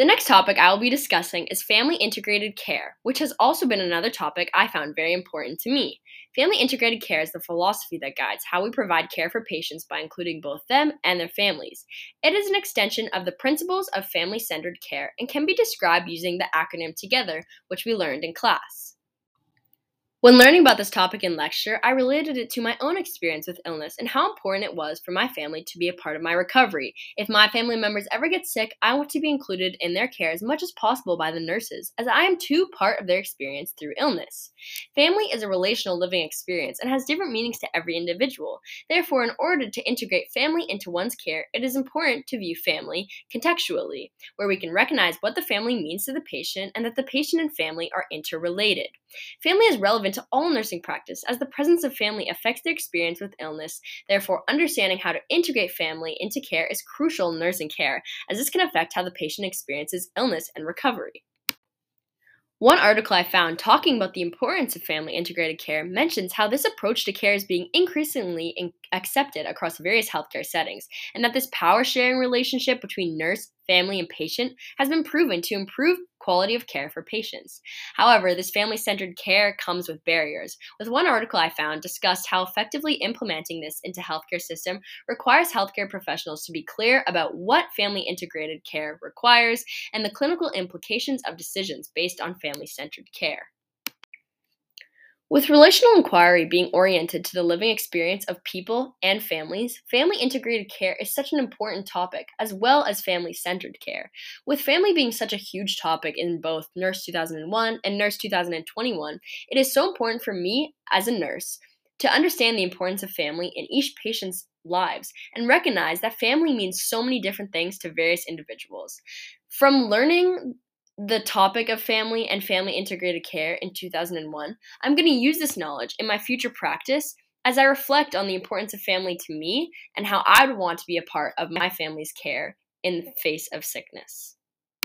The next topic I will be discussing is family integrated care, which has also been another topic I found very important to me. Family integrated care is the philosophy that guides how we provide care for patients by including both them and their families. It is an extension of the principles of family centered care and can be described using the acronym TOGETHER, which we learned in class. When learning about this topic in lecture, I related it to my own experience with illness and how important it was for my family to be a part of my recovery. If my family members ever get sick, I want to be included in their care as much as possible by the nurses, as I am too part of their experience through illness. Family is a relational living experience and has different meanings to every individual. Therefore, in order to integrate family into one's care, it is important to view family contextually, where we can recognize what the family means to the patient and that the patient and family are interrelated. Family is relevant to all nursing practice as the presence of family affects their experience with illness. Therefore, understanding how to integrate family into care is crucial in nursing care, as this can affect how the patient experiences illness and recovery. One article I found talking about the importance of family integrated care mentions how this approach to care is being increasingly in- accepted across various healthcare settings, and that this power sharing relationship between nurse, family, and patient has been proven to improve quality of care for patients. However, this family centered care comes with barriers. With one article I found discussed how effectively implementing this into healthcare system requires healthcare professionals to be clear about what family integrated care requires and the clinical implications of decisions based on family centered care. With relational inquiry being oriented to the living experience of people and families, family integrated care is such an important topic, as well as family centered care. With family being such a huge topic in both Nurse 2001 and Nurse 2021, it is so important for me as a nurse to understand the importance of family in each patient's lives and recognize that family means so many different things to various individuals. From learning the topic of family and family integrated care in 2001, I'm going to use this knowledge in my future practice as I reflect on the importance of family to me and how I would want to be a part of my family's care in the face of sickness.